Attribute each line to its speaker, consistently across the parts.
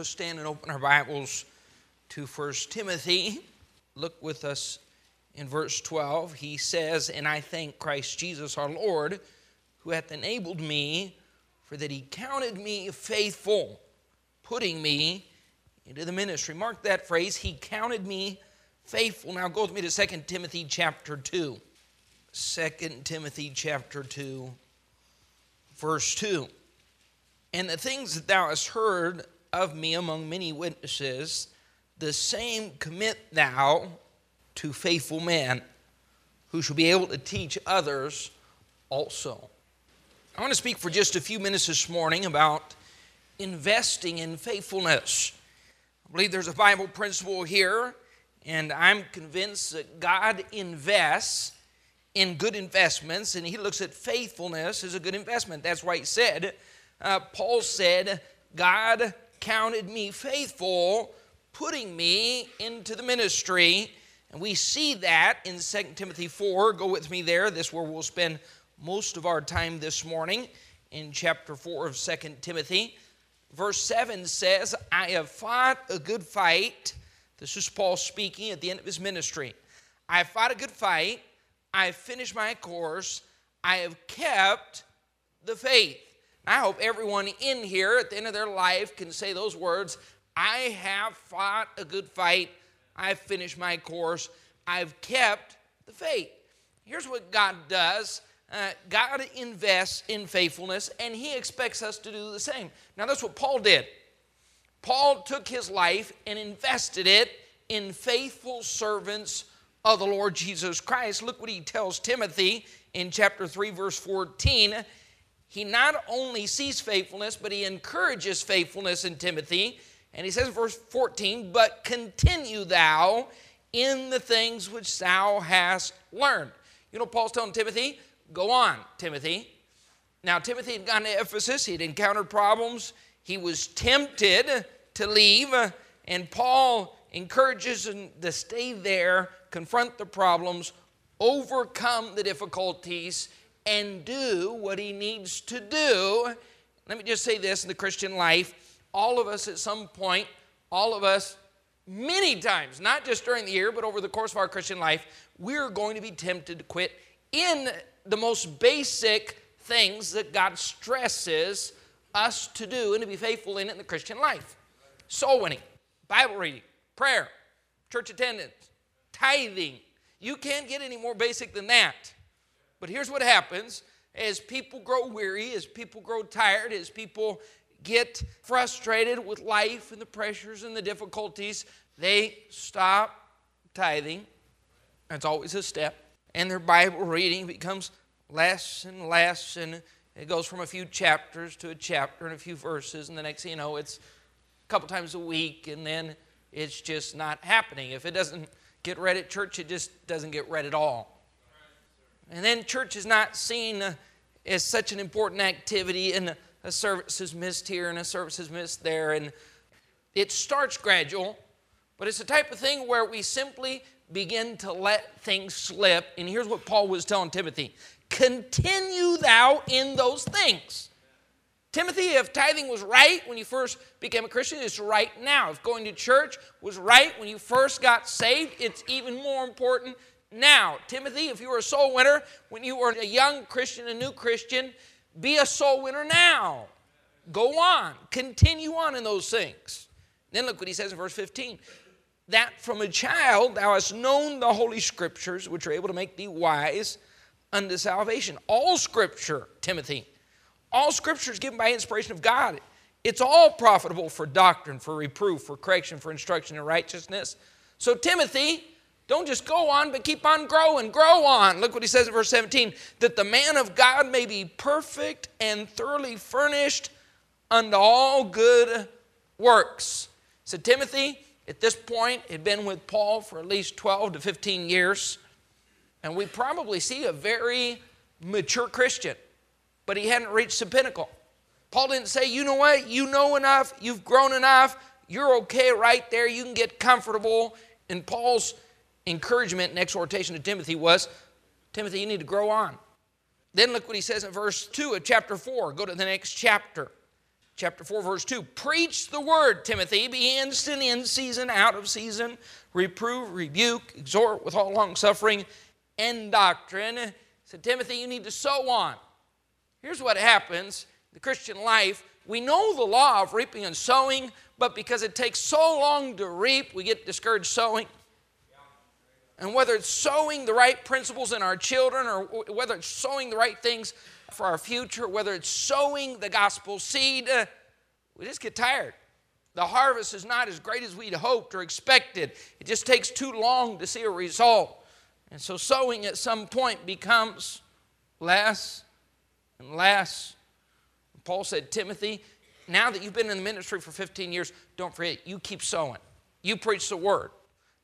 Speaker 1: Let's stand and open our Bibles to 1 Timothy. Look with us in verse 12. He says, And I thank Christ Jesus our Lord, who hath enabled me, for that he counted me faithful, putting me into the ministry. Mark that phrase, he counted me faithful. Now go with me to 2 Timothy chapter 2. 2 Timothy chapter 2, verse 2. And the things that thou hast heard of me among many witnesses, the same commit thou to faithful men who shall be able to teach others also. I want to speak for just a few minutes this morning about investing in faithfulness. I believe there's a Bible principle here, and I'm convinced that God invests in good investments, and He looks at faithfulness as a good investment. That's why He said, uh, Paul said, God counted me faithful, putting me into the ministry. And we see that in 2 Timothy 4. Go with me there. This is where we'll spend most of our time this morning in chapter 4 of 2 Timothy. Verse 7 says, I have fought a good fight. This is Paul speaking at the end of his ministry. I fought a good fight. I finished my course. I have kept the faith. I hope everyone in here at the end of their life can say those words I have fought a good fight. I've finished my course. I've kept the faith. Here's what God does uh, God invests in faithfulness, and He expects us to do the same. Now, that's what Paul did. Paul took his life and invested it in faithful servants of the Lord Jesus Christ. Look what he tells Timothy in chapter 3, verse 14 he not only sees faithfulness, but he encourages faithfulness in Timothy. And he says in verse 14, But continue thou in the things which thou hast learned. You know, Paul's telling Timothy, Go on, Timothy. Now, Timothy had gone to Ephesus, he had encountered problems, he was tempted to leave, and Paul encourages him to stay there, confront the problems, overcome the difficulties, and do what he needs to do. Let me just say this in the Christian life all of us at some point, all of us many times, not just during the year, but over the course of our Christian life, we're going to be tempted to quit in the most basic things that God stresses us to do and to be faithful in in the Christian life soul winning, Bible reading, prayer, church attendance, tithing. You can't get any more basic than that. But here's what happens as people grow weary, as people grow tired, as people get frustrated with life and the pressures and the difficulties, they stop tithing. That's always a step. And their Bible reading becomes less and less, and it goes from a few chapters to a chapter and a few verses, and the next thing you know, it's a couple times a week, and then it's just not happening. If it doesn't get read at church, it just doesn't get read at all. And then church is not seen uh, as such an important activity, and a service is missed here and a service is missed there. And it starts gradual, but it's the type of thing where we simply begin to let things slip. And here's what Paul was telling Timothy continue thou in those things. Timothy, if tithing was right when you first became a Christian, it's right now. If going to church was right when you first got saved, it's even more important now. Timothy, if you were a soul winner when you were a young Christian, a new Christian, be a soul winner now. Go on, continue on in those things. Then look what he says in verse 15 that from a child thou hast known the holy scriptures, which are able to make thee wise unto salvation. All scripture, Timothy, all scripture is given by inspiration of God. It's all profitable for doctrine, for reproof, for correction, for instruction in righteousness. So, Timothy, don't just go on, but keep on growing. Grow on. Look what he says in verse 17 that the man of God may be perfect and thoroughly furnished unto all good works. So, Timothy, at this point, had been with Paul for at least 12 to 15 years. And we probably see a very mature Christian, but he hadn't reached the pinnacle. Paul didn't say, you know what, you know enough, you've grown enough, you're okay right there, you can get comfortable. And Paul's encouragement and exhortation to Timothy was Timothy, you need to grow on. Then look what he says in verse 2 of chapter 4. Go to the next chapter. chapter 4, verse 2. Preach the word, Timothy. Be instant in season, out of season. Reprove, rebuke, exhort with all long suffering and doctrine. Said Timothy, you need to sow on. Here's what happens the Christian life. We know the law of reaping and sowing, but because it takes so long to reap, we get discouraged sowing. And whether it's sowing the right principles in our children or whether it's sowing the right things for our future, whether it's sowing the gospel seed, uh, we just get tired. The harvest is not as great as we'd hoped or expected. It just takes too long to see a result. And so sowing at some point becomes less and less. Paul said, Timothy, now that you've been in the ministry for 15 years, don't forget, you keep sowing. You preach the word.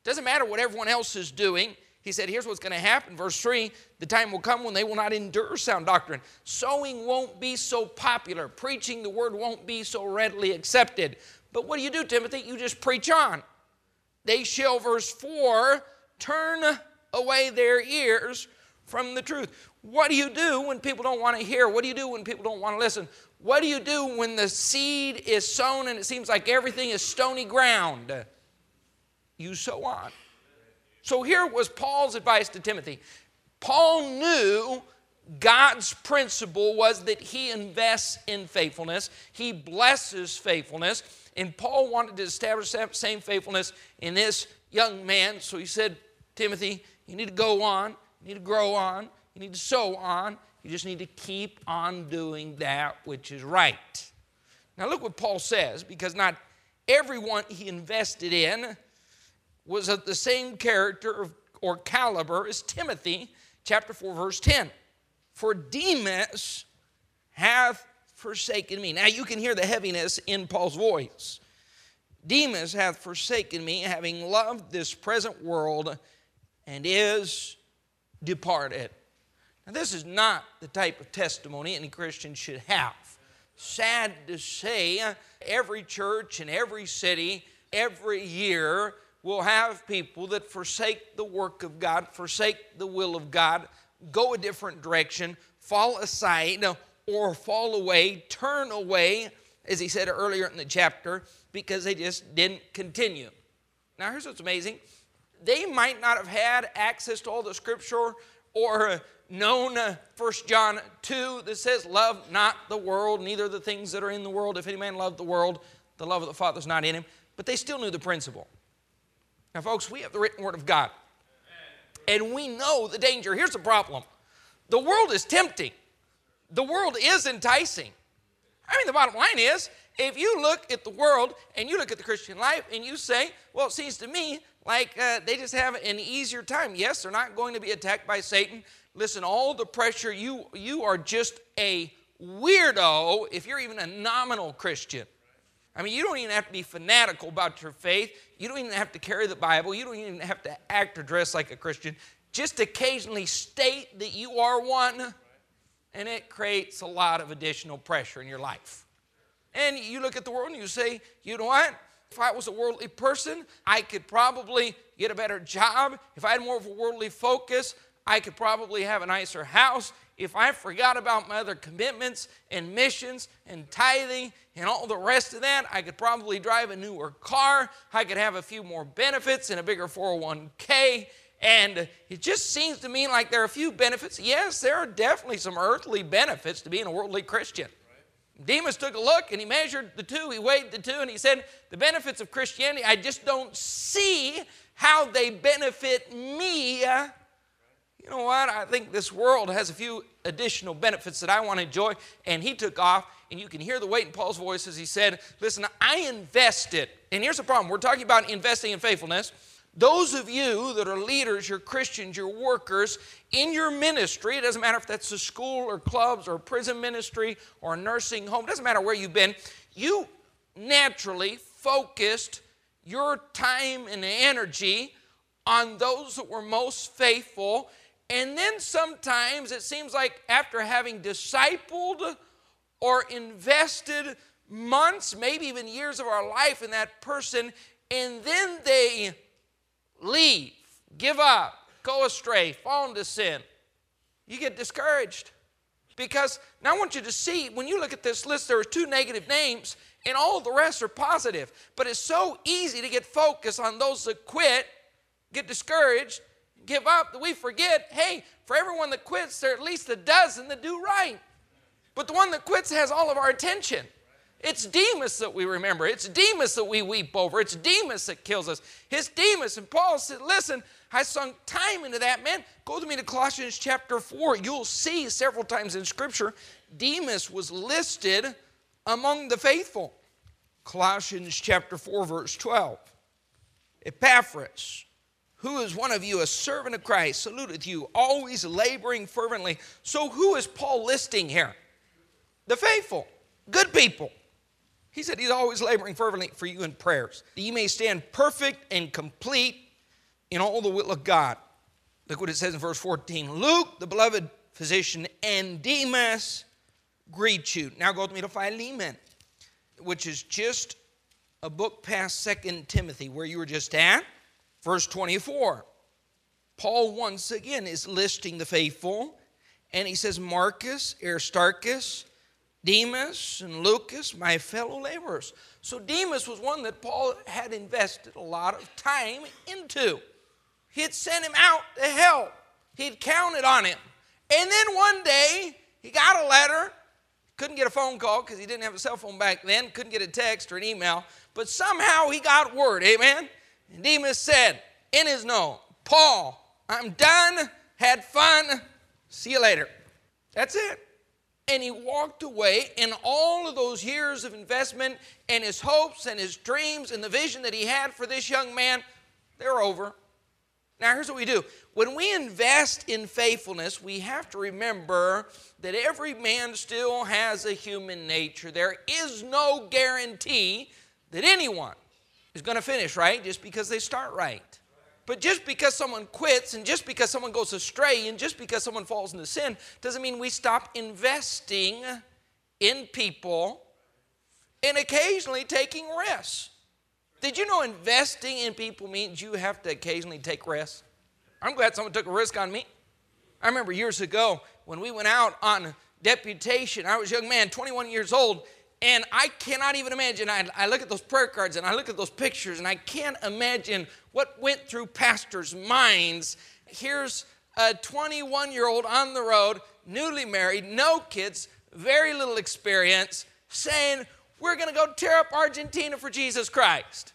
Speaker 1: Doesn't matter what everyone else is doing. He said, Here's what's going to happen. Verse 3 The time will come when they will not endure sound doctrine. Sowing won't be so popular. Preaching the word won't be so readily accepted. But what do you do, Timothy? You just preach on. They shall, verse 4, turn away their ears from the truth. What do you do when people don't want to hear? What do you do when people don't want to listen? What do you do when the seed is sown and it seems like everything is stony ground? You sow on. So here was Paul's advice to Timothy. Paul knew God's principle was that he invests in faithfulness, he blesses faithfulness, and Paul wanted to establish that same faithfulness in this young man. So he said, Timothy, you need to go on, you need to grow on, you need to sow on, you just need to keep on doing that which is right. Now, look what Paul says, because not everyone he invested in was of the same character or caliber as Timothy, chapter 4, verse 10. For Demas hath forsaken me. Now you can hear the heaviness in Paul's voice. Demas hath forsaken me, having loved this present world, and is departed. Now, this is not the type of testimony any Christian should have. Sad to say, every church in every city, every year, will have people that forsake the work of God, forsake the will of God, go a different direction, fall aside, or fall away, turn away, as he said earlier in the chapter, because they just didn't continue. Now, here's what's amazing they might not have had access to all the scripture or known 1 John 2 that says, Love not the world, neither the things that are in the world. If any man love the world, the love of the Father is not in him. But they still knew the principle. Now, folks, we have the written word of God. And we know the danger. Here's the problem the world is tempting, the world is enticing. I mean, the bottom line is if you look at the world and you look at the Christian life and you say, well, it seems to me like uh, they just have an easier time. Yes, they're not going to be attacked by Satan. Listen, all the pressure, you, you are just a weirdo if you're even a nominal Christian. I mean, you don't even have to be fanatical about your faith. You don't even have to carry the Bible. You don't even have to act or dress like a Christian. Just occasionally state that you are one, and it creates a lot of additional pressure in your life. And you look at the world and you say, you know what? If I was a worldly person, I could probably get a better job. If I had more of a worldly focus, I could probably have a nicer house if I forgot about my other commitments and missions and tithing and all the rest of that, I could probably drive a newer car. I could have a few more benefits and a bigger 401k. And it just seems to me like there are a few benefits. Yes, there are definitely some earthly benefits to being a worldly Christian. Demas took a look and he measured the two, he weighed the two, and he said, The benefits of Christianity, I just don't see how they benefit me you know what? I think this world has a few additional benefits that I want to enjoy. And he took off, and you can hear the weight in Paul's voice as he said, Listen, I invested. And here's the problem we're talking about investing in faithfulness. Those of you that are leaders, you're Christians, you're workers in your ministry, it doesn't matter if that's a school or clubs or prison ministry or a nursing home, it doesn't matter where you've been, you naturally focused your time and energy on those that were most faithful and then sometimes it seems like after having discipled or invested months, maybe even years of our life in that person, and then they leave, give up, go astray, fall into sin, you get discouraged. Because now I want you to see when you look at this list, there are two negative names, and all the rest are positive. But it's so easy to get focused on those that quit, get discouraged, give up, that we forget hey, for everyone that quits, there are at least a dozen that do right. But the one that quits has all of our attention. It's Demas that we remember. It's Demas that we weep over. It's Demas that kills us. It's Demas. And Paul said, Listen, I sunk time into that, man. Go to me to Colossians chapter 4. You'll see several times in Scripture, Demas was listed among the faithful. Colossians chapter 4, verse 12. Epaphras, who is one of you, a servant of Christ, saluteth you, always laboring fervently. So, who is Paul listing here? The faithful, good people. He said he's always laboring fervently for you in prayers, that you may stand perfect and complete in all the will of God. Look what it says in verse 14 Luke, the beloved physician, and Demas greet you. Now go with me to Philemon, which is just a book past Second Timothy, where you were just at. Verse 24. Paul once again is listing the faithful, and he says, Marcus, Aristarchus, Demas, and Lucas, my fellow laborers. So Demas was one that Paul had invested a lot of time into. He'd sent him out to help. He'd counted on him. And then one day, he got a letter. Couldn't get a phone call because he didn't have a cell phone back then. Couldn't get a text or an email. But somehow he got word. Amen? And Demas said in his note, Paul, I'm done. Had fun. See you later. That's it. And he walked away, and all of those years of investment and his hopes and his dreams and the vision that he had for this young man, they're over. Now, here's what we do when we invest in faithfulness, we have to remember that every man still has a human nature. There is no guarantee that anyone is going to finish right just because they start right. But just because someone quits and just because someone goes astray and just because someone falls into sin doesn't mean we stop investing in people and occasionally taking risks. Did you know investing in people means you have to occasionally take risks? I'm glad someone took a risk on me. I remember years ago when we went out on deputation, I was a young man, 21 years old, and I cannot even imagine. I, I, look at those prayer cards and I look at those pictures, and I can't imagine what went through pastors' minds. Here's a 21 year old on the road, newly married, no kids, very little experience, saying, we're going to go tear up Argentina for Jesus Christ.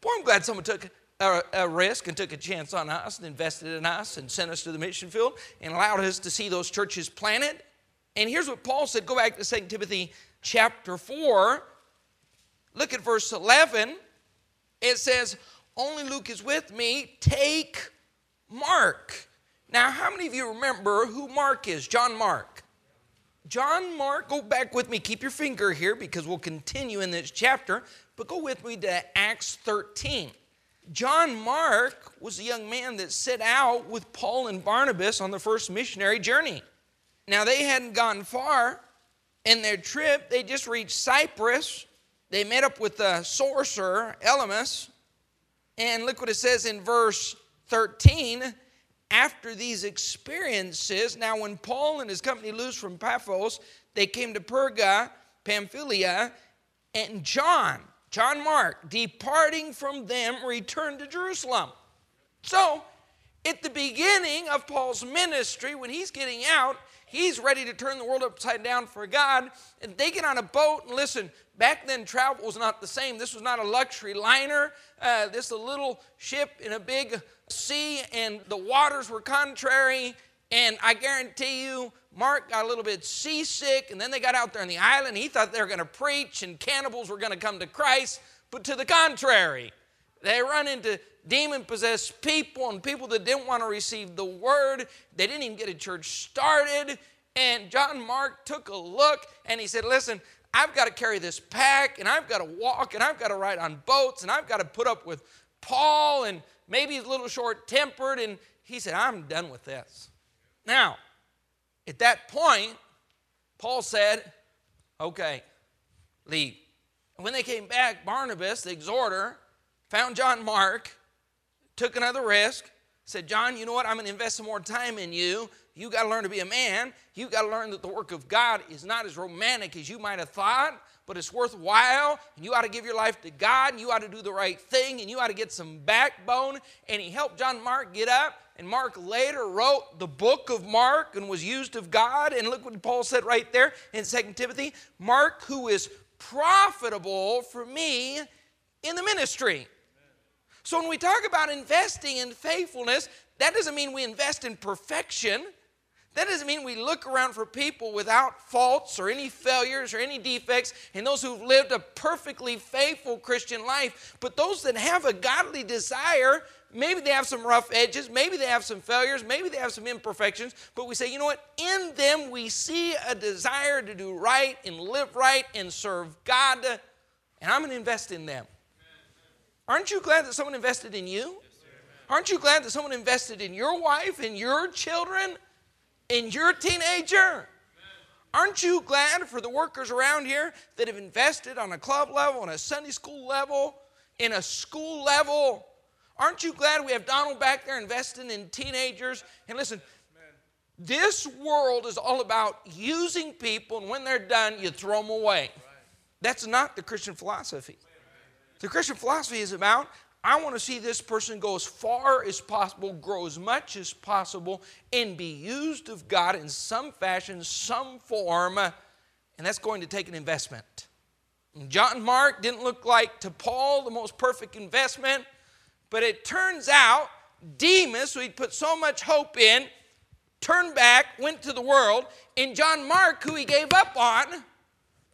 Speaker 1: Boy, I'm glad someone took a, a, risk and took a chance on us and invested in us and sent us to the mission field and allowed us to see those churches planted. And here's what Paul said go back to 2 Timothy chapter 4. Look at verse 11. It says, Only Luke is with me. Take Mark. Now, how many of you remember who Mark is? John Mark. John Mark, go back with me. Keep your finger here because we'll continue in this chapter. But go with me to Acts 13. John Mark was a young man that set out with Paul and Barnabas on the first missionary journey. Now, they hadn't gone far in their trip, they just reached Cyprus. They met up with the sorcerer, Elymas. And look what it says in verse 13 after these experiences, now when Paul and his company loosed from Paphos, they came to Perga, Pamphylia, and John, John Mark, departing from them, returned to Jerusalem. So, at the beginning of Paul's ministry, when he's getting out, he's ready to turn the world upside down for God. And they get on a boat and listen, back then travel was not the same. This was not a luxury liner. Uh, this is a little ship in a big sea and the waters were contrary. And I guarantee you, Mark got a little bit seasick, and then they got out there on the island. He thought they were going to preach and cannibals were going to come to Christ, but to the contrary, they run into demon possessed people and people that didn't want to receive the word. They didn't even get a church started. And John Mark took a look and he said, Listen, I've got to carry this pack and I've got to walk and I've got to ride on boats and I've got to put up with Paul and maybe he's a little short tempered. And he said, I'm done with this. Now, at that point, Paul said, Okay, leave. And when they came back, Barnabas, the exhorter, found John Mark, took another risk, said, John, you know what? I'm going to invest some more time in you. You got to learn to be a man. You got to learn that the work of God is not as romantic as you might have thought, but it's worthwhile. And you ought to give your life to God, and you ought to do the right thing, and you ought to get some backbone. And he helped John Mark get up. And Mark later wrote the book of Mark and was used of God. And look what Paul said right there in 2 Timothy Mark, who is profitable for me in the ministry. So when we talk about investing in faithfulness, that doesn't mean we invest in perfection. That doesn't mean we look around for people without faults or any failures or any defects and those who've lived a perfectly faithful Christian life. But those that have a godly desire, maybe they have some rough edges, maybe they have some failures, maybe they have some imperfections, but we say, you know what? In them we see a desire to do right and live right and serve God, and I'm going to invest in them. Aren't you glad that someone invested in you? Aren't you glad that someone invested in your wife and your children and your teenager? Aren't you glad for the workers around here that have invested on a club level, on a Sunday school level, in a school level? Aren't you glad we have Donald back there investing in teenagers? And listen, this world is all about using people, and when they're done, you throw them away. That's not the Christian philosophy. The Christian philosophy is about I want to see this person go as far as possible, grow as much as possible, and be used of God in some fashion, some form, and that's going to take an investment. John Mark didn't look like to Paul the most perfect investment, but it turns out Demas, who he'd put so much hope in, turned back, went to the world, and John Mark, who he gave up on,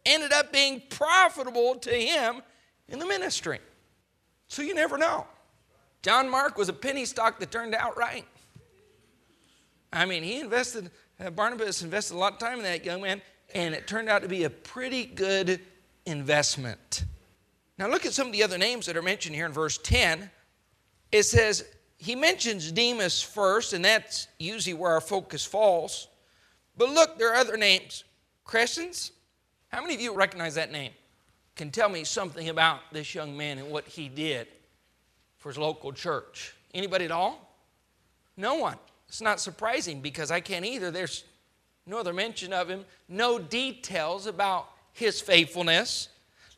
Speaker 1: ended up being profitable to him in the ministry. So you never know. John Mark was a penny stock that turned out right. I mean, he invested, uh, Barnabas invested a lot of time in that young man, and it turned out to be a pretty good investment. Now, look at some of the other names that are mentioned here in verse 10. It says, he mentions Demas first, and that's usually where our focus falls. But look, there are other names. Crescens. How many of you recognize that name? Can tell me something about this young man and what he did for his local church? Anybody at all? No one. It's not surprising because I can't either. There's no other mention of him, no details about his faithfulness.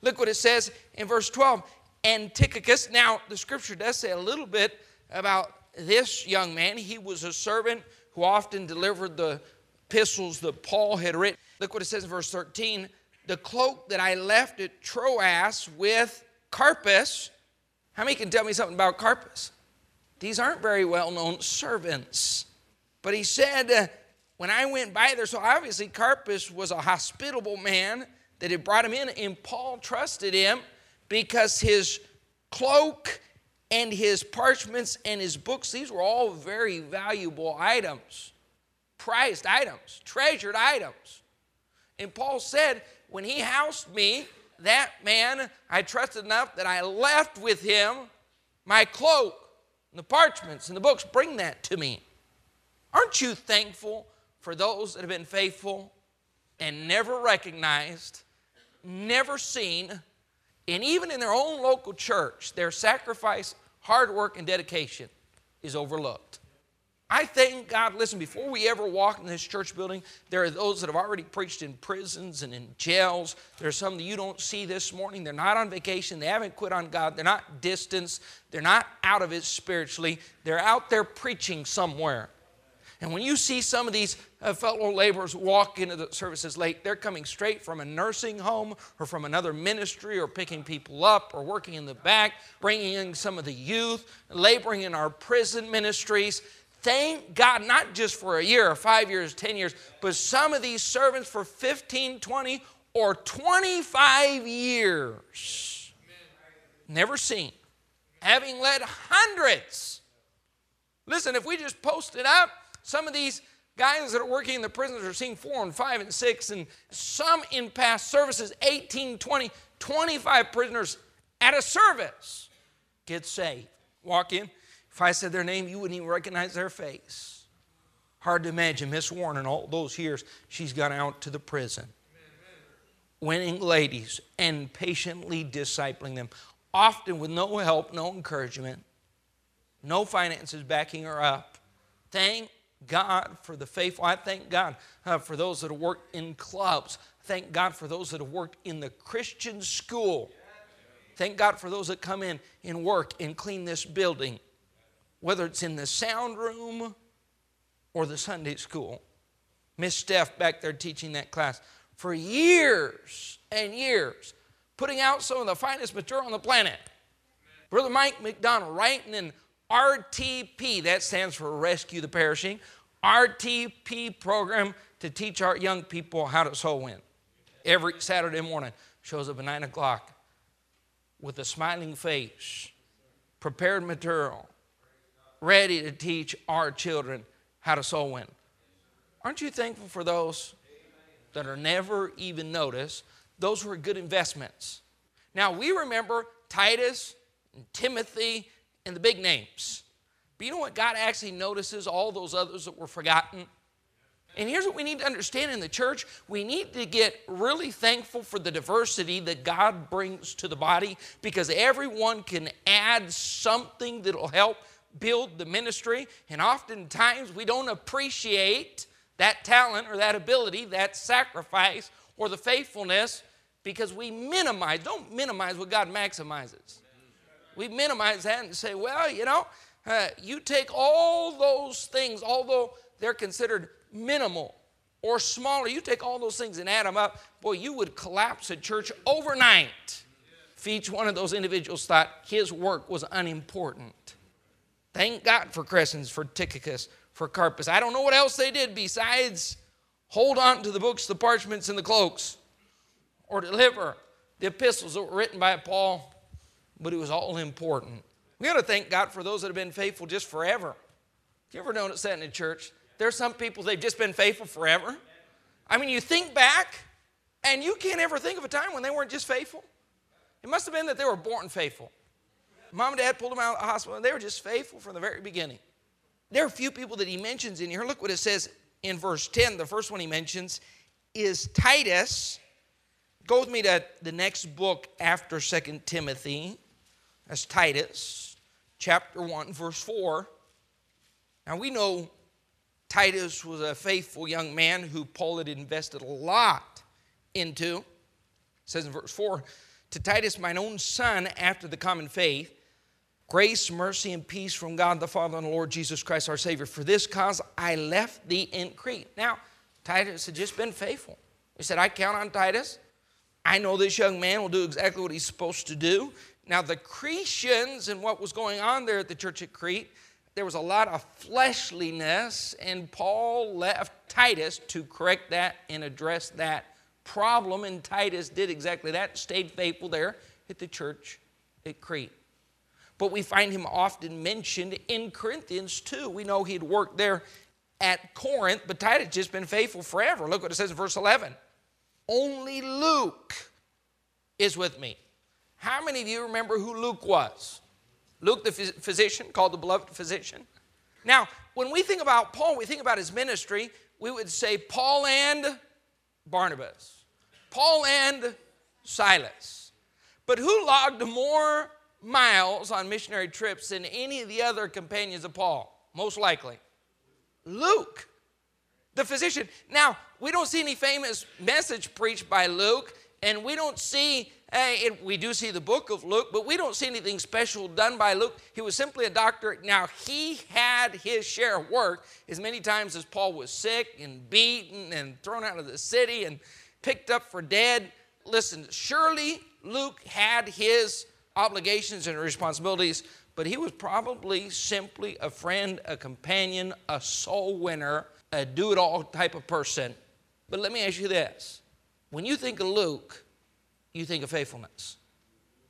Speaker 1: Look what it says in verse 12. And Tychicus. Now, the scripture does say a little bit about this young man. He was a servant who often delivered the epistles that Paul had written. Look what it says in verse 13 the cloak that I left at Troas with Carpus. How many can tell me something about Carpus? These aren't very well known servants. But he said, uh, when I went by there, so obviously Carpus was a hospitable man that had brought him in, and Paul trusted him because his cloak and his parchments and his books, these were all very valuable items, prized items, treasured items. And Paul said, when he housed me, that man I trusted enough that I left with him my cloak, and the parchments, and the books. Bring that to me. Aren't you thankful for those that have been faithful and never recognized, never seen, and even in their own local church, their sacrifice, hard work, and dedication is overlooked? I thank God, listen, before we ever walk in this church building, there are those that have already preached in prisons and in jails. There are some that you don't see this morning. They're not on vacation. They haven't quit on God. They're not distanced. They're not out of it spiritually. They're out there preaching somewhere. And when you see some of these uh, fellow laborers walk into the services late, they're coming straight from a nursing home or from another ministry or picking people up or working in the back, bringing in some of the youth, laboring in our prison ministries. Thank God, not just for a year or five years, 10 years, but some of these servants for 15, 20, or 25 years. Never seen. Having led hundreds. Listen, if we just post it up, some of these guys that are working in the prisons are seeing four and five and six, and some in past services, 18, 20, 25 prisoners at a service get saved. Walk in, if I said their name, you wouldn't even recognize their face. Hard to imagine Miss Warren in all those years, she's gone out to the prison, winning ladies and patiently discipling them, often with no help, no encouragement, no finances backing her up. Thank God for the faithful. I thank God uh, for those that have worked in clubs. Thank God for those that have worked in the Christian school. Thank God for those that come in and work and clean this building, whether it's in the sound room or the Sunday school. Miss Steph back there teaching that class for years and years, putting out some of the finest material on the planet. Brother Mike McDonald writing in RTP, that stands for Rescue the Perishing, RTP program to teach our young people how to soul win. Every Saturday morning, shows up at 9 o'clock with a smiling face, prepared material, ready to teach our children how to soul win. Aren't you thankful for those that are never even noticed? Those were good investments. Now we remember Titus and Timothy and the big names. But you know what? God actually notices all those others that were forgotten. And here's what we need to understand in the church we need to get really thankful for the diversity that God brings to the body because everyone can add something that'll help build the ministry. And oftentimes we don't appreciate that talent or that ability, that sacrifice or the faithfulness because we minimize, don't minimize what God maximizes. We minimize that and say, well, you know, uh, you take all those things, although they're considered minimal or smaller, you take all those things and add them up, boy, you would collapse a church overnight if each one of those individuals thought his work was unimportant. Thank God for Crescens, for Tychicus, for Carpus. I don't know what else they did besides hold on to the books, the parchments, and the cloaks, or deliver the epistles that were written by Paul, but it was all important. We ought to thank God for those that have been faithful just forever. You ever notice that in the church? There's some people, they've just been faithful forever. I mean, you think back, and you can't ever think of a time when they weren't just faithful. It must have been that they were born faithful. Mom and dad pulled them out of the hospital, and they were just faithful from the very beginning. There are a few people that he mentions in here. Look what it says in verse 10. The first one he mentions is Titus. Go with me to the next book after Second Timothy. That's Titus, chapter 1, verse 4. Now we know Titus was a faithful young man who Paul had invested a lot into. It says in verse 4 To Titus, mine own son, after the common faith, Grace, mercy, and peace from God the Father and the Lord Jesus Christ our Savior. For this cause I left thee in Crete. Now, Titus had just been faithful. He said, I count on Titus. I know this young man will do exactly what he's supposed to do. Now, the Cretians and what was going on there at the church at Crete, there was a lot of fleshliness, and Paul left Titus to correct that and address that problem. And Titus did exactly that, stayed faithful there at the church at Crete but we find him often mentioned in Corinthians too. We know he'd worked there at Corinth, but Titus just been faithful forever. Look what it says in verse 11. Only Luke is with me. How many of you remember who Luke was? Luke, the physician, called the beloved physician. Now, when we think about Paul, we think about his ministry, we would say Paul and Barnabas, Paul and Silas. But who logged more miles on missionary trips than any of the other companions of Paul, most likely. Luke, the physician. Now, we don't see any famous message preached by Luke, and we don't see, uh, we do see the book of Luke, but we don't see anything special done by Luke. He was simply a doctor. Now, he had his share of work as many times as Paul was sick and beaten and thrown out of the city and picked up for dead. Listen, surely Luke had his obligations and responsibilities, but he was probably simply a friend, a companion, a soul winner, a do it all type of person. But let me ask you this when you think of Luke, you think of faithfulness.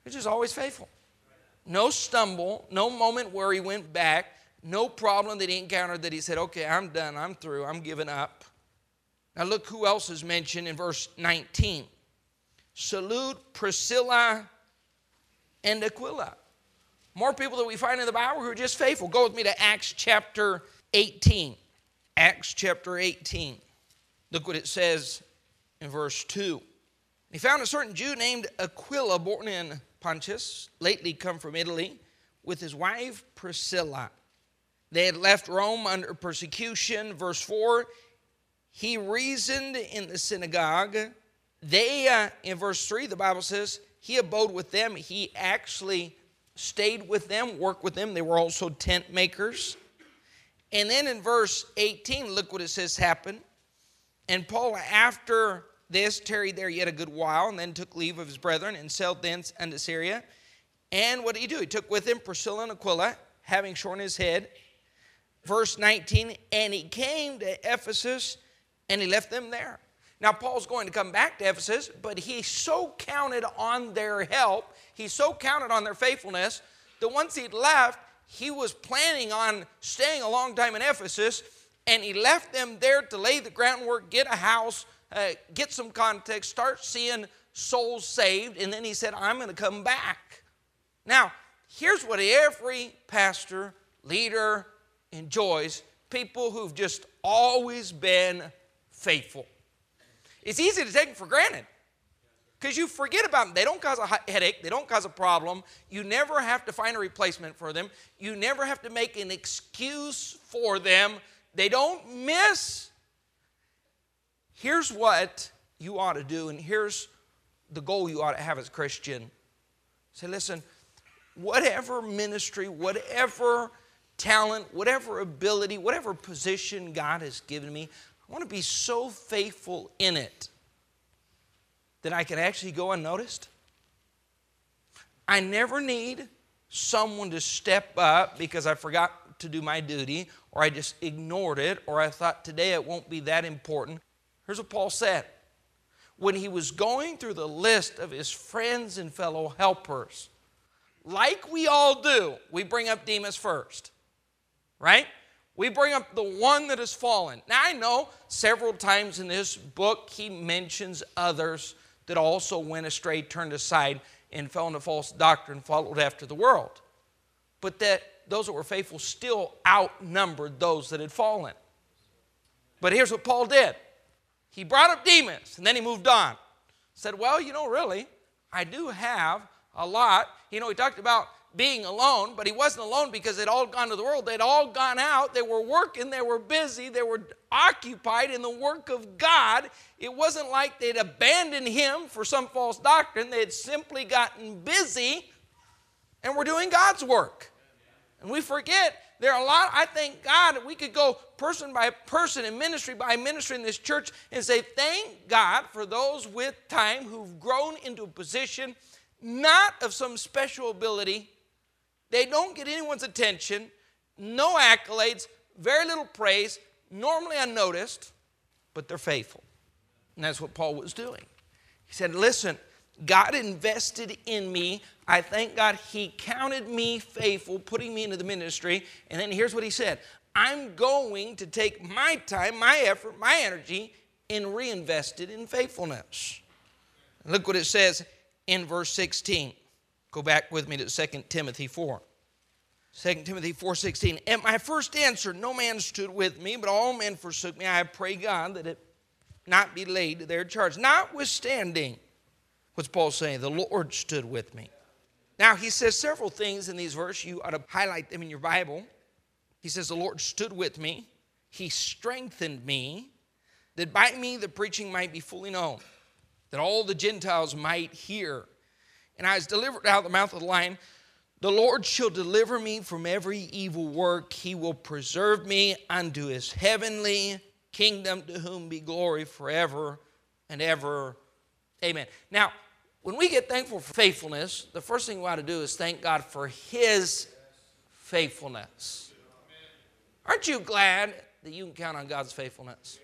Speaker 1: He's just always faithful. No stumble, no moment where he went back, no problem that he encountered that he said, okay, I'm done, I'm through, I'm giving up. Now look who else is mentioned in verse 19. Salute Priscilla and Aquila. More people that we find in the Bible who are just faithful. Go with me to Acts chapter 18. Acts chapter 18. Look what it says in verse 2. He found a certain Jew named Aquila, born in Pontus, lately come from Italy, with his wife Priscilla. They had left Rome under persecution. Verse 4 He reasoned in the synagogue. They, uh, in verse 3, the Bible says, He abode with them. He actually stayed with them, worked with them. They were also tent makers. And then in verse 18, look what it says happened. And Paul, after this, tarried there yet a good while, and then took leave of his brethren, and sailed thence unto Syria. And what did he do? He took with him Priscilla and Aquila, having shorn his head. Verse 19, and he came to Ephesus, and he left them there. Now, Paul's going to come back to Ephesus, but he so counted on their help, he so counted on their faithfulness, that once he'd left, he was planning on staying a long time in Ephesus, and he left them there to lay the groundwork, get a house, uh, get some context, start seeing souls saved, and then he said, I'm going to come back. Now, here's what every pastor, leader enjoys people who've just always been faithful. It's easy to take them for granted because you forget about them. They don't cause a headache, they don't cause a problem. You never have to find a replacement for them, you never have to make an excuse for them. They don't miss. Here's what you ought to do, and here's the goal you ought to have as a Christian. Say, listen, whatever ministry, whatever talent, whatever ability, whatever position God has given me, I want to be so faithful in it that I can actually go unnoticed. I never need someone to step up because I forgot to do my duty or I just ignored it or I thought today it won't be that important. Here's what Paul said. When he was going through the list of his friends and fellow helpers, like we all do, we bring up Demas first, right? We bring up the one that has fallen. Now, I know several times in this book he mentions others that also went astray, turned aside, and fell into false doctrine, followed after the world. But that those that were faithful still outnumbered those that had fallen. But here's what Paul did he brought up Demas, and then he moved on. Said, Well, you know, really, I do have a lot. You know, he talked about being alone, but he wasn't alone because they'd all gone to the world. They'd all gone out. They were working. They were busy. They were occupied in the work of God. It wasn't like they'd abandoned him for some false doctrine. They had simply gotten busy and were doing God's work. And we forget there are a lot, I thank God we could go person by person and ministry by ministry in this church and say, Thank God for those with time who've grown into a position not of some special ability, they don't get anyone's attention, no accolades, very little praise, normally unnoticed, but they're faithful. And that's what Paul was doing. He said, Listen, God invested in me. I thank God He counted me faithful, putting me into the ministry. And then here's what He said I'm going to take my time, my effort, my energy, and reinvest it in faithfulness. Look what it says in verse 16. Go back with me to 2 Timothy 4. 2 Timothy 4:16. At my first answer, no man stood with me, but all men forsook me. I pray God that it not be laid to their charge. Notwithstanding, what's Paul saying? The Lord stood with me. Now he says several things in these verses. You ought to highlight them in your Bible. He says, The Lord stood with me, He strengthened me, that by me the preaching might be fully known, that all the Gentiles might hear and I was delivered out of the mouth of the lion. The Lord shall deliver me from every evil work. He will preserve me unto his heavenly kingdom, to whom be glory forever and ever. Amen. Now, when we get thankful for faithfulness, the first thing we ought to do is thank God for his faithfulness. Aren't you glad that you can count on God's faithfulness?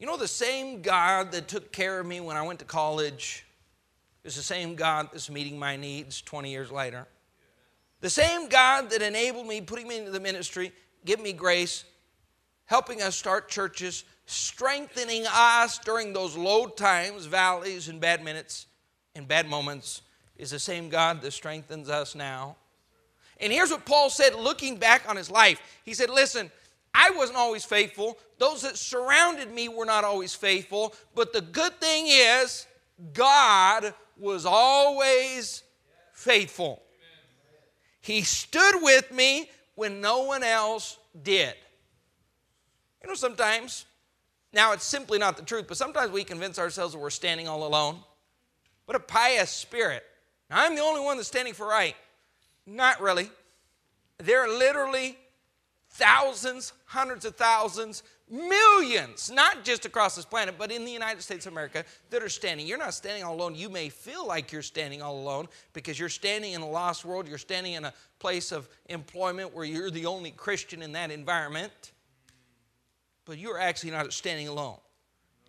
Speaker 1: You know, the same God that took care of me when I went to college is the same God that's meeting my needs 20 years later. The same God that enabled me, putting me into the ministry, give me grace, helping us start churches, strengthening us during those low times, valleys, and bad minutes and bad moments, is the same God that strengthens us now. And here's what Paul said looking back on his life. He said, Listen, I wasn't always faithful. Those that surrounded me were not always faithful. But the good thing is, God was always faithful. He stood with me when no one else did. You know, sometimes, now it's simply not the truth, but sometimes we convince ourselves that we're standing all alone. But a pious spirit. Now, I'm the only one that's standing for right. Not really. There are literally thousands, hundreds of thousands, millions, not just across this planet, but in the United States of America, that are standing. You're not standing all alone. You may feel like you're standing all alone because you're standing in a lost world. You're standing in a place of employment where you're the only Christian in that environment. But you're actually not standing alone.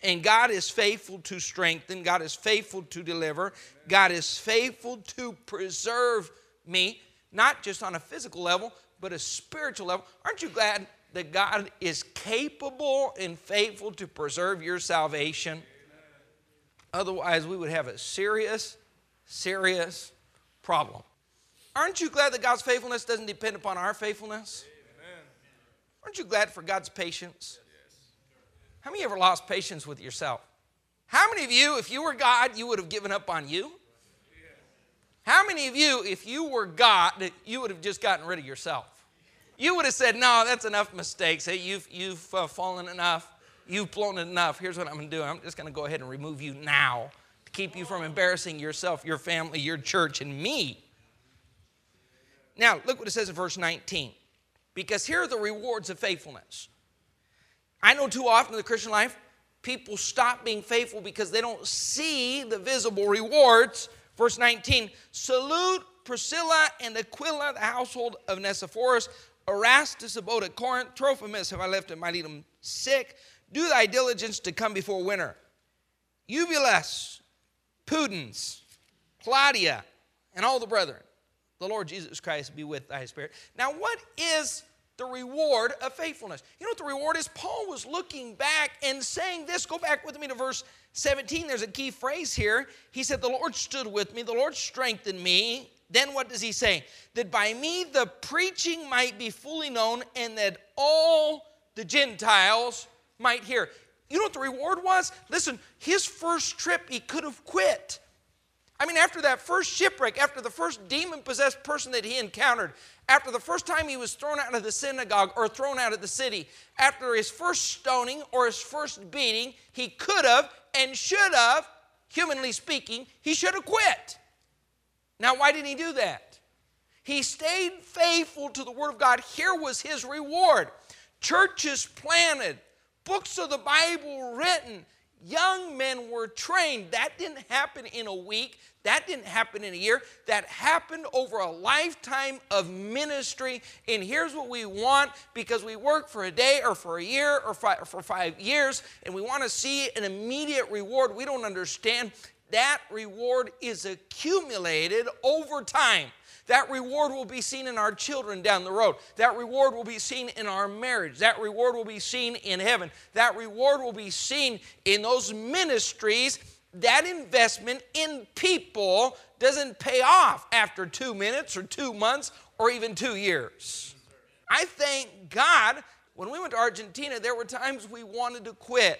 Speaker 1: And God is faithful to strengthen, God is faithful to deliver, God is faithful to preserve me, not just on a physical level, but a spiritual level. Aren't you glad that God is capable and faithful to preserve your salvation? Otherwise, we would have a serious, serious problem. Aren't you glad that God's faithfulness doesn't depend upon our faithfulness? Aren't you glad for God's patience? How many of you ever lost patience with yourself? How many of you, if you were God, you would have given up on you? How many of you, if you were God, you would have just gotten rid of yourself? You would have said, No, that's enough mistakes. Hey, you've, you've uh, fallen enough. You've blown it enough. Here's what I'm going to do I'm just going to go ahead and remove you now to keep you from embarrassing yourself, your family, your church, and me. Now, look what it says in verse 19. Because here are the rewards of faithfulness. I know too often in the Christian life, people stop being faithful because they don't see the visible rewards. Verse 19 Salute Priscilla and Aquila, the household of Onesiphorus. Erastus abode at Corinth. Trophimus have I left at Miletum sick. Do thy diligence to come before winter. Eubulus, Pudens, Claudia, and all the brethren. The Lord Jesus Christ be with thy spirit. Now, what is the reward of faithfulness. You know what the reward is? Paul was looking back and saying this. Go back with me to verse 17. There's a key phrase here. He said, The Lord stood with me, the Lord strengthened me. Then what does he say? That by me the preaching might be fully known and that all the Gentiles might hear. You know what the reward was? Listen, his first trip, he could have quit. I mean, after that first shipwreck, after the first demon possessed person that he encountered, after the first time he was thrown out of the synagogue or thrown out of the city, after his first stoning or his first beating, he could have and should have, humanly speaking, he should have quit. Now, why didn't he do that? He stayed faithful to the Word of God. Here was his reward churches planted, books of the Bible written, young men were trained. That didn't happen in a week. That didn't happen in a year. That happened over a lifetime of ministry. And here's what we want because we work for a day or for a year or for five years and we want to see an immediate reward. We don't understand that reward is accumulated over time. That reward will be seen in our children down the road. That reward will be seen in our marriage. That reward will be seen in heaven. That reward will be seen in those ministries. That investment in people doesn't pay off after two minutes or two months or even two years. I thank God when we went to Argentina, there were times we wanted to quit.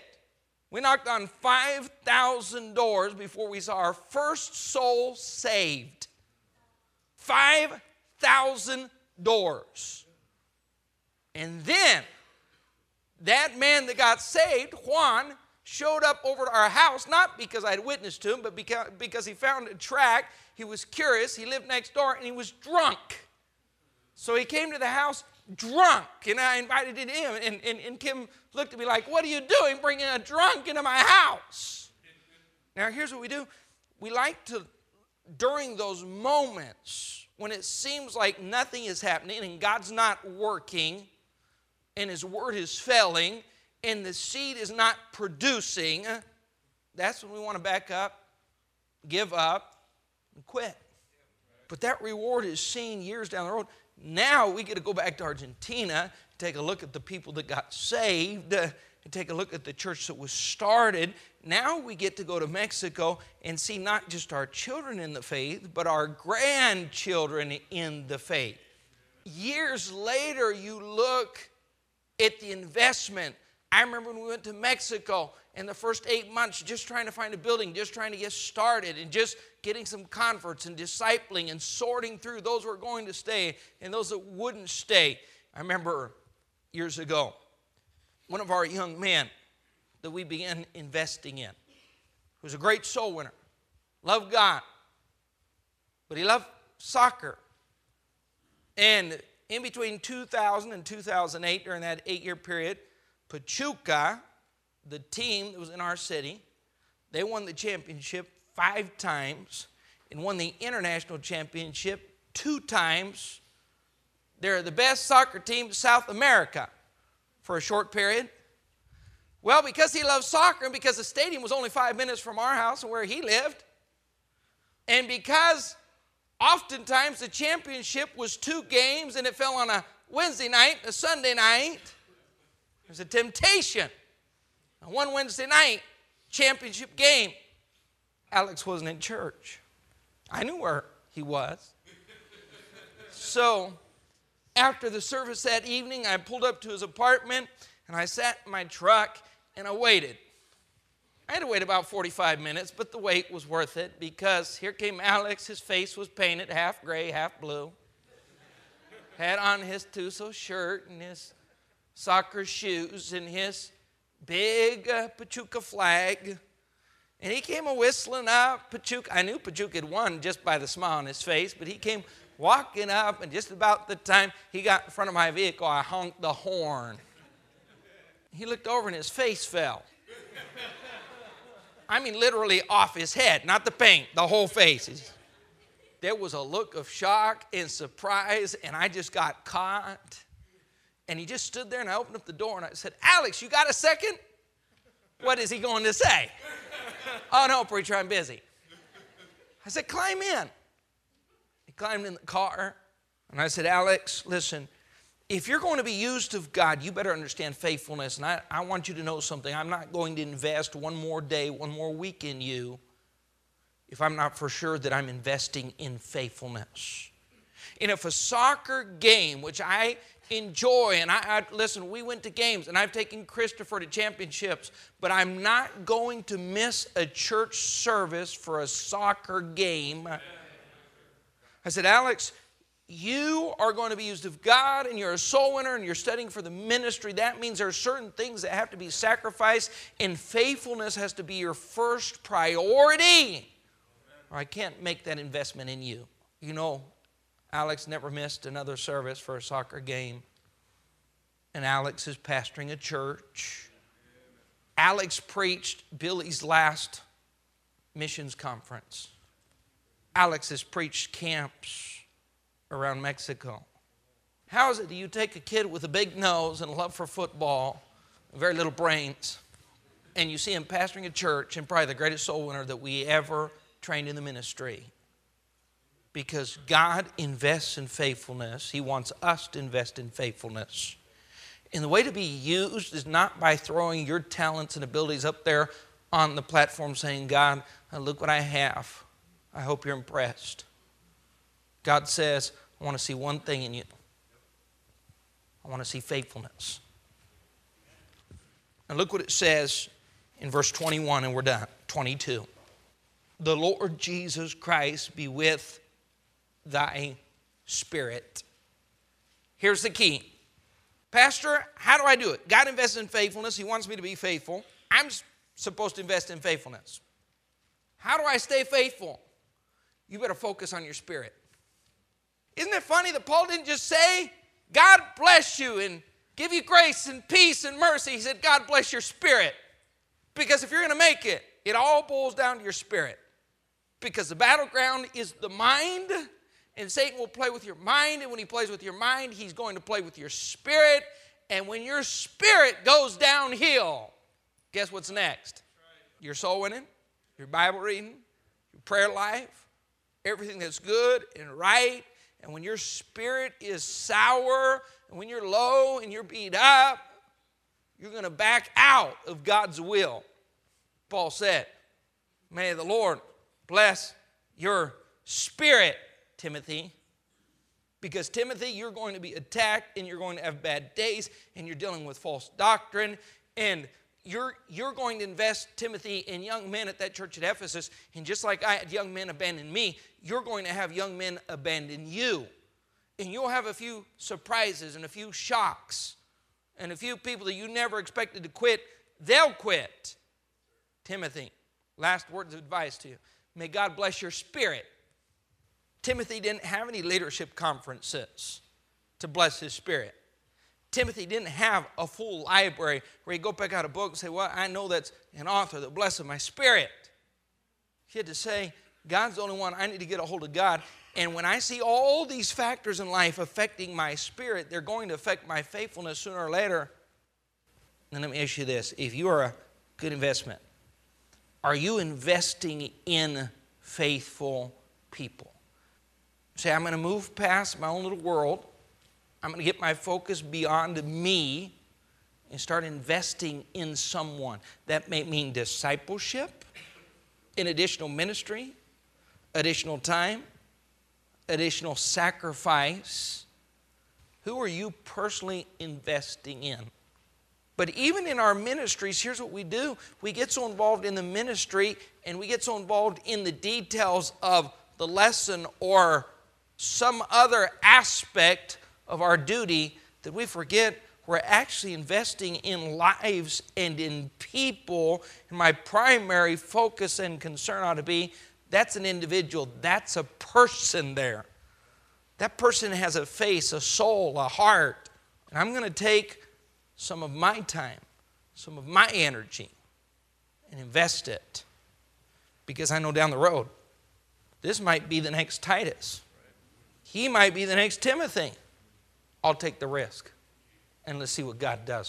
Speaker 1: We knocked on 5,000 doors before we saw our first soul saved. 5,000 doors. And then that man that got saved, Juan, showed up over to our house, not because I had witnessed to him, but because, because he found a track. He was curious. He lived next door and he was drunk. So he came to the house drunk, and I invited him in. And, and, and Kim looked at me like, What are you doing bringing a drunk into my house? Now, here's what we do we like to during those moments when it seems like nothing is happening and God's not working and His word is failing and the seed is not producing, that's when we want to back up, give up, and quit. But that reward is seen years down the road. Now we get to go back to Argentina, take a look at the people that got saved, and take a look at the church that was started, now we get to go to Mexico and see not just our children in the faith, but our grandchildren in the faith. Years later, you look at the investment. I remember when we went to Mexico in the first eight months, just trying to find a building, just trying to get started, and just getting some converts and discipling and sorting through those who were going to stay and those that wouldn't stay. I remember years ago, one of our young men that we began investing in was a great soul winner, loved God, but he loved soccer. And in between 2000 and 2008, during that eight year period, Pachuca, the team that was in our city, they won the championship five times and won the international championship two times. They're the best soccer team in South America for a short period. Well, because he loved soccer and because the stadium was only five minutes from our house and where he lived, and because oftentimes the championship was two games and it fell on a Wednesday night, a Sunday night, there's a temptation. one Wednesday night, championship game, Alex wasn't in church. I knew where he was. So after the service that evening, I pulled up to his apartment and I sat in my truck and I waited. I had to wait about 45 minutes, but the wait was worth it because here came Alex. His face was painted half gray, half blue. Had on his Tuzo shirt and his soccer shoes and his big uh, Pachuca flag. And he came a whistling up. Pachuca, I knew Pachuca had won just by the smile on his face, but he came walking up, and just about the time he got in front of my vehicle, I honked the horn. He looked over and his face fell. I mean, literally off his head, not the paint, the whole face. There was a look of shock and surprise, and I just got caught. And he just stood there, and I opened up the door and I said, Alex, you got a second? What is he going to say? Oh, no, preacher, I'm busy. I said, climb in. He climbed in the car, and I said, Alex, listen, if you're going to be used of God, you better understand faithfulness. And I, I want you to know something. I'm not going to invest one more day, one more week in you if I'm not for sure that I'm investing in faithfulness. And if a soccer game, which I enjoy. And I, I, listen, we went to games and I've taken Christopher to championships, but I'm not going to miss a church service for a soccer game. I said, Alex, you are going to be used of God and you're a soul winner and you're studying for the ministry. That means there are certain things that have to be sacrificed, and faithfulness has to be your first priority. Or I can't make that investment in you. You know, Alex never missed another service for a soccer game. And Alex is pastoring a church. Alex preached Billy's last missions conference. Alex has preached camps around Mexico. How is it that you take a kid with a big nose and a love for football, very little brains, and you see him pastoring a church and probably the greatest soul winner that we ever trained in the ministry? Because God invests in faithfulness. He wants us to invest in faithfulness. And the way to be used is not by throwing your talents and abilities up there on the platform saying, God, uh, look what I have. I hope you're impressed. God says, I want to see one thing in you. I want to see faithfulness. And look what it says in verse 21, and we're done. 22. The Lord Jesus Christ be with thy spirit. Here's the key Pastor, how do I do it? God invests in faithfulness. He wants me to be faithful. I'm supposed to invest in faithfulness. How do I stay faithful? You better focus on your spirit. Isn't it funny that Paul didn't just say, God bless you and give you grace and peace and mercy? He said, God bless your spirit. Because if you're going to make it, it all boils down to your spirit. Because the battleground is the mind and Satan will play with your mind. And when he plays with your mind, he's going to play with your spirit. And when your spirit goes downhill, guess what's next? Your soul winning, your Bible reading, your prayer life, everything that's good and right. And when your spirit is sour, and when you're low and you're beat up, you're going to back out of God's will. Paul said, May the Lord bless your spirit Timothy. Because, Timothy, you're going to be attacked and you're going to have bad days and you're dealing with false doctrine and you're, you're going to invest, Timothy, in young men at that church at Ephesus. And just like I had young men abandon me, you're going to have young men abandon you. And you'll have a few surprises and a few shocks and a few people that you never expected to quit, they'll quit. Timothy, last words of advice to you. May God bless your spirit. Timothy didn't have any leadership conferences to bless his spirit. Timothy didn't have a full library where he'd go pick out a book and say, Well, I know that's an author that blesses my spirit. He had to say, God's the only one. I need to get a hold of God. And when I see all these factors in life affecting my spirit, they're going to affect my faithfulness sooner or later. And let me ask you this if you are a good investment, are you investing in faithful people? Say, I'm going to move past my own little world. I'm going to get my focus beyond me and start investing in someone. That may mean discipleship, in additional ministry, additional time, additional sacrifice. Who are you personally investing in? But even in our ministries, here's what we do we get so involved in the ministry and we get so involved in the details of the lesson or some other aspect of our duty that we forget we're actually investing in lives and in people. And my primary focus and concern ought to be that's an individual, that's a person there. That person has a face, a soul, a heart. And I'm going to take some of my time, some of my energy, and invest it. Because I know down the road, this might be the next Titus. He might be the next Timothy. I'll take the risk. And let's see what God does